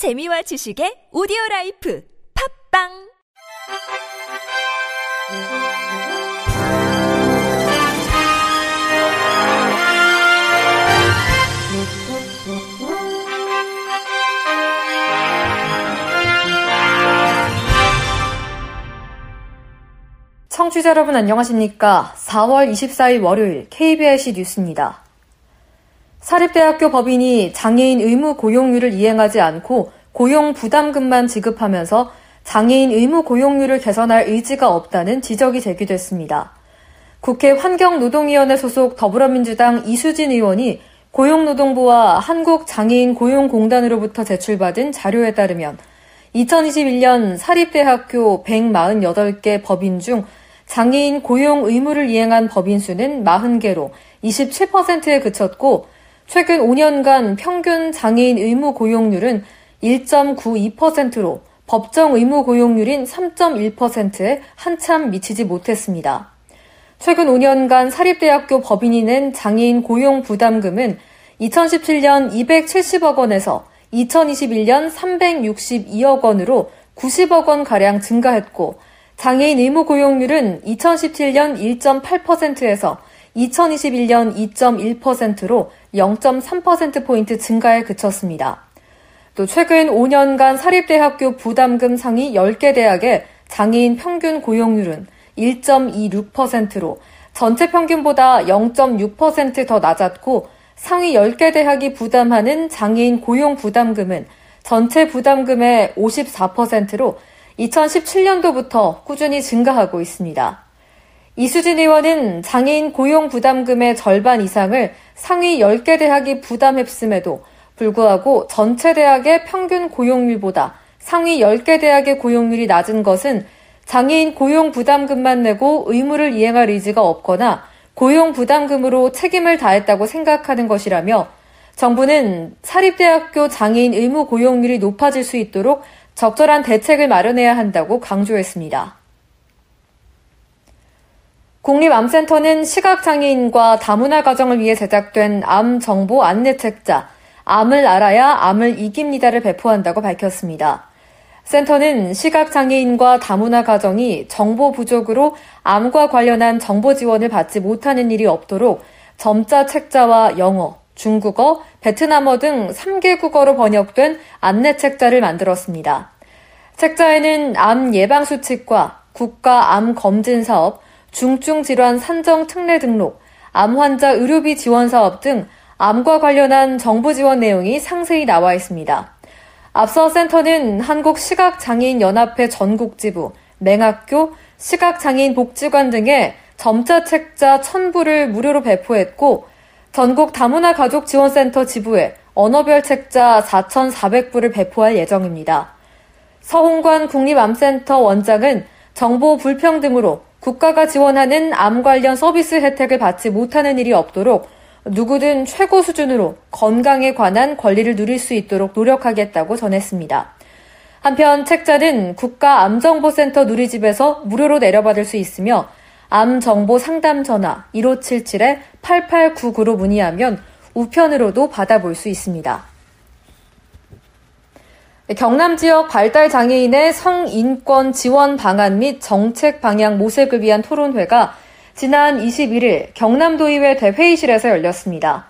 재미와 지식의 오디오 라이프 팝빵 청취자 여러분 안녕하십니까? 4월 24일 월요일 KBS 뉴스입니다. 사립대학교 법인이 장애인 의무 고용률을 이행하지 않고 고용 부담금만 지급하면서 장애인 의무 고용률을 개선할 의지가 없다는 지적이 제기됐습니다. 국회 환경노동위원회 소속 더불어민주당 이수진 의원이 고용노동부와 한국장애인 고용공단으로부터 제출받은 자료에 따르면 2021년 사립대학교 148개 법인 중 장애인 고용 의무를 이행한 법인 수는 40개로 27%에 그쳤고 최근 5년간 평균 장애인 의무 고용률은 1.92%로 법정 의무 고용률인 3.1%에 한참 미치지 못했습니다. 최근 5년간 사립대학교 법인이 낸 장애인 고용 부담금은 2017년 270억 원에서 2021년 362억 원으로 90억 원 가량 증가했고 장애인 의무 고용률은 2017년 1.8%에서 2021년 2.1%로 0.3%포인트 증가에 그쳤습니다. 또 최근 5년간 사립대학교 부담금 상위 10개 대학의 장애인 평균 고용률은 1.26%로 전체 평균보다 0.6%더 낮았고 상위 10개 대학이 부담하는 장애인 고용 부담금은 전체 부담금의 54%로 2017년도부터 꾸준히 증가하고 있습니다. 이수진 의원은 장애인 고용 부담금의 절반 이상을 상위 10개 대학이 부담했음에도 불구하고 전체 대학의 평균 고용률보다 상위 10개 대학의 고용률이 낮은 것은 장애인 고용 부담금만 내고 의무를 이행할 의지가 없거나 고용 부담금으로 책임을 다했다고 생각하는 것이라며 정부는 사립대학교 장애인 의무 고용률이 높아질 수 있도록 적절한 대책을 마련해야 한다고 강조했습니다. 국립암센터는 시각장애인과 다문화 가정을 위해 제작된 암 정보 안내 책자 암을 알아야 암을 이깁니다를 배포한다고 밝혔습니다. 센터는 시각장애인과 다문화 가정이 정보 부족으로 암과 관련한 정보 지원을 받지 못하는 일이 없도록 점자 책자와 영어, 중국어, 베트남어 등 3개 국어로 번역된 안내 책자를 만들었습니다. 책자에는 암 예방 수칙과 국가 암 검진 사업, 중증 질환 산정 특례 등록, 암 환자 의료비 지원 사업 등 암과 관련한 정부 지원 내용이 상세히 나와 있습니다. 앞서 센터는 한국시각장애인연합회 전국지부, 맹학교, 시각장애인 복지관 등의 점자 책자 1000부를 무료로 배포했고 전국 다문화 가족 지원센터 지부에 언어별 책자 4,400부를 배포할 예정입니다. 서홍관 국립암센터 원장은 정보 불평 등으로 국가가 지원하는 암 관련 서비스 혜택을 받지 못하는 일이 없도록 누구든 최고 수준으로 건강에 관한 권리를 누릴 수 있도록 노력하겠다고 전했습니다. 한편 책자는 국가암정보센터 누리집에서 무료로 내려받을 수 있으며 암정보 상담 전화 1577-8899로 문의하면 우편으로도 받아볼 수 있습니다. 경남 지역 발달 장애인의 성인권 지원 방안 및 정책 방향 모색을 위한 토론회가 지난 21일 경남도의회 대회의실에서 열렸습니다.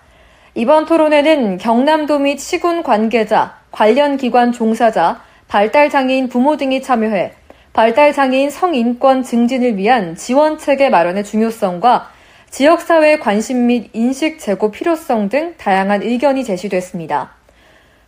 이번 토론회는 경남도 및 시군 관계자, 관련 기관 종사자, 발달 장애인 부모 등이 참여해 발달 장애인 성인권 증진을 위한 지원 체계 마련의 중요성과 지역사회 관심 및 인식 제고 필요성 등 다양한 의견이 제시됐습니다.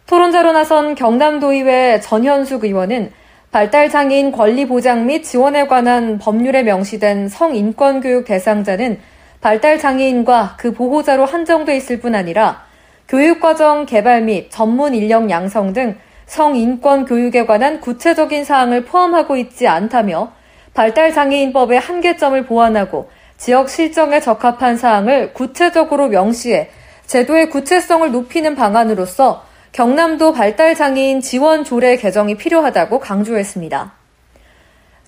토론자로 나선 경남도의회 전현숙 의원은 발달장애인 권리 보장 및 지원에 관한 법률에 명시된 성인권 교육 대상자는 발달장애인과 그 보호자로 한정돼 있을 뿐 아니라 교육과정 개발 및 전문 인력 양성 등 성인권 교육에 관한 구체적인 사항을 포함하고 있지 않다며 발달장애인법의 한계점을 보완하고 지역 실정에 적합한 사항을 구체적으로 명시해 제도의 구체성을 높이는 방안으로서 경남도 발달장애인 지원 조례 개정이 필요하다고 강조했습니다.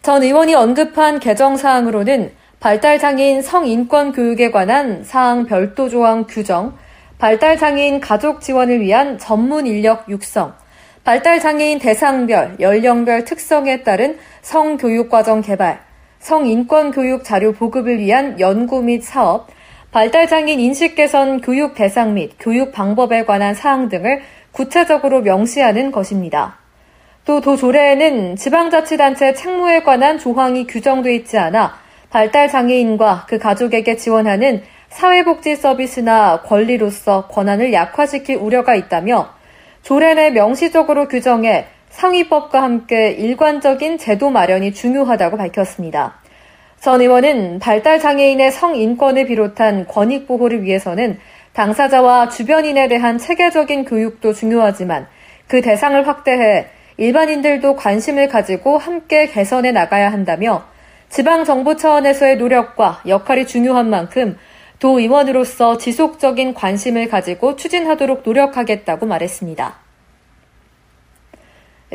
전 의원이 언급한 개정 사항으로는 발달장애인 성인권 교육에 관한 사항 별도 조항 규정, 발달장애인 가족 지원을 위한 전문 인력 육성, 발달장애인 대상별, 연령별 특성에 따른 성교육과정 개발, 성인권 교육 자료 보급을 위한 연구 및 사업, 발달장애인 인식 개선 교육 대상 및 교육 방법에 관한 사항 등을 구체적으로 명시하는 것입니다. 또 도조례에는 지방자치단체 책무에 관한 조항이 규정돼 있지 않아 발달장애인과 그 가족에게 지원하는 사회복지 서비스나 권리로서 권한을 약화시킬 우려가 있다며 조례 내 명시적으로 규정해 상위법과 함께 일관적인 제도 마련이 중요하다고 밝혔습니다. 전 의원은 발달장애인의 성인권을 비롯한 권익 보호를 위해서는 당사자와 주변인에 대한 체계적인 교육도 중요하지만 그 대상을 확대해 일반인들도 관심을 가지고 함께 개선해 나가야 한다며 지방정부 차원에서의 노력과 역할이 중요한 만큼 도의원으로서 지속적인 관심을 가지고 추진하도록 노력하겠다고 말했습니다.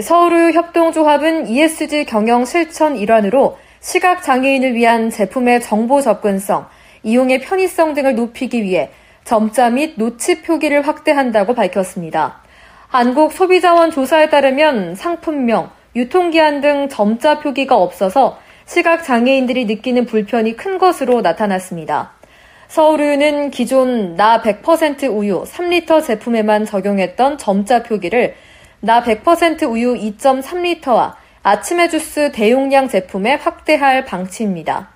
서울의 협동조합은 ESG 경영 실천 일환으로 시각장애인을 위한 제품의 정보 접근성, 이용의 편의성 등을 높이기 위해 점자 및 노치 표기를 확대한다고 밝혔습니다. 한국 소비자원 조사에 따르면 상품명, 유통기한 등 점자 표기가 없어서 시각 장애인들이 느끼는 불편이 큰 것으로 나타났습니다. 서울우유는 기존 나 100% 우유 3리터 제품에만 적용했던 점자 표기를 나 100% 우유 2.3리터와 아침에 주스 대용량 제품에 확대할 방침입니다.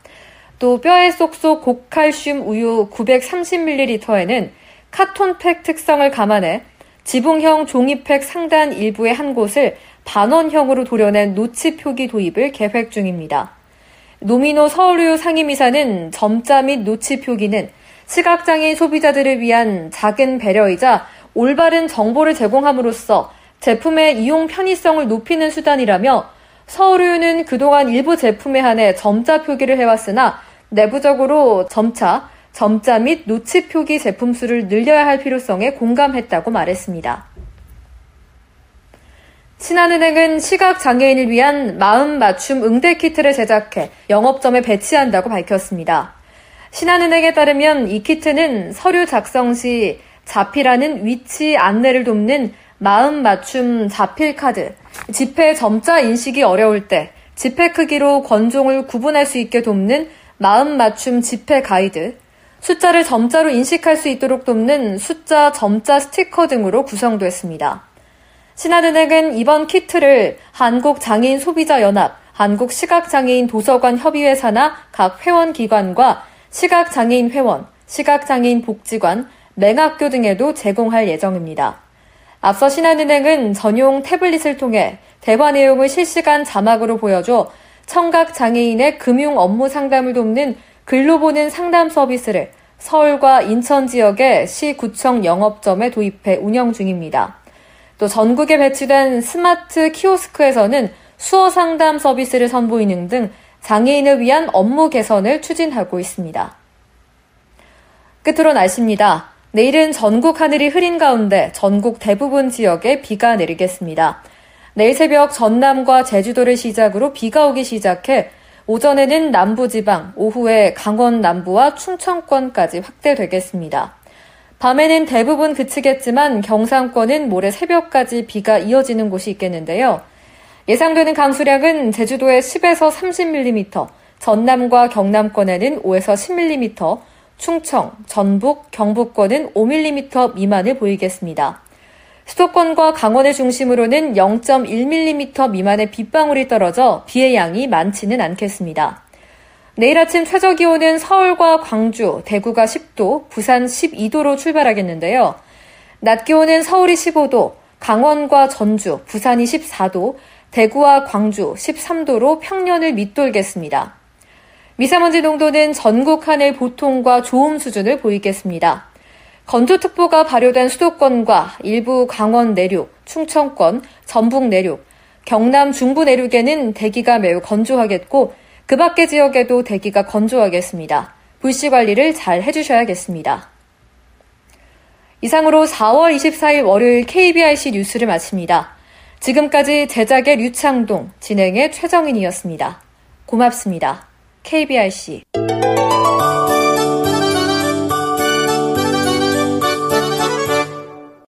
또 뼈에 쏙쏙 고칼슘 우유 930ml에는 카톤팩 특성을 감안해 지붕형 종이팩 상단 일부의 한 곳을 반원형으로 도려낸 노치 표기 도입을 계획 중입니다. 노민호 서울우유 상임이사는 점자 및 노치 표기는 시각장애인 소비자들을 위한 작은 배려이자 올바른 정보를 제공함으로써 제품의 이용 편의성을 높이는 수단이라며 서울유는 그동안 일부 제품에 한해 점자 표기를 해왔으나 내부적으로 점차, 점자 및 노치 표기 제품 수를 늘려야 할 필요성에 공감했다고 말했습니다. 신한은행은 시각장애인을 위한 마음 맞춤 응대 키트를 제작해 영업점에 배치한다고 밝혔습니다. 신한은행에 따르면 이 키트는 서류 작성 시 자필하는 위치 안내를 돕는 마음 맞춤 자필 카드, 지폐 점자 인식이 어려울 때 지폐 크기로 권종을 구분할 수 있게 돕는 마음 맞춤 지폐 가이드, 숫자를 점자로 인식할 수 있도록 돕는 숫자 점자 스티커 등으로 구성됐습니다. 신한은행은 이번 키트를 한국장애인 소비자연합, 한국시각장애인 도서관 협의회사나 각 회원기관과 시각장애인 회원, 시각장애인 복지관, 맹학교 등에도 제공할 예정입니다. 앞서 신한은행은 전용 태블릿을 통해 대화 내용을 실시간 자막으로 보여줘 청각 장애인의 금융 업무 상담을 돕는 글로 보는 상담 서비스를 서울과 인천 지역의 시구청 영업점에 도입해 운영 중입니다. 또 전국에 배치된 스마트 키오스크에서는 수어 상담 서비스를 선보이는 등 장애인을 위한 업무 개선을 추진하고 있습니다. 끝으로 날씨입니다. 내일은 전국 하늘이 흐린 가운데 전국 대부분 지역에 비가 내리겠습니다. 내일 새벽 전남과 제주도를 시작으로 비가 오기 시작해 오전에는 남부지방, 오후에 강원 남부와 충청권까지 확대되겠습니다. 밤에는 대부분 그치겠지만 경상권은 모레 새벽까지 비가 이어지는 곳이 있겠는데요. 예상되는 강수량은 제주도에 10에서 30mm, 전남과 경남권에는 5에서 10mm, 충청, 전북, 경북권은 5mm 미만을 보이겠습니다. 수도권과 강원을 중심으로는 0.1mm 미만의 빗방울이 떨어져 비의 양이 많지는 않겠습니다. 내일 아침 최저 기온은 서울과 광주, 대구가 10도, 부산 12도로 출발하겠는데요. 낮 기온은 서울이 15도, 강원과 전주, 부산이 14도, 대구와 광주 13도로 평년을 밑돌겠습니다. 미세먼지 농도는 전국 하늘 보통과 좋음 수준을 보이겠습니다. 건조특보가 발효된 수도권과 일부 강원 내륙, 충청권, 전북 내륙, 경남 중부 내륙에는 대기가 매우 건조하겠고 그 밖의 지역에도 대기가 건조하겠습니다. 불씨 관리를 잘 해주셔야겠습니다. 이상으로 4월 24일 월요일 KBRC 뉴스를 마칩니다. 지금까지 제작의 류창동, 진행의 최정인이었습니다. 고맙습니다. KBRC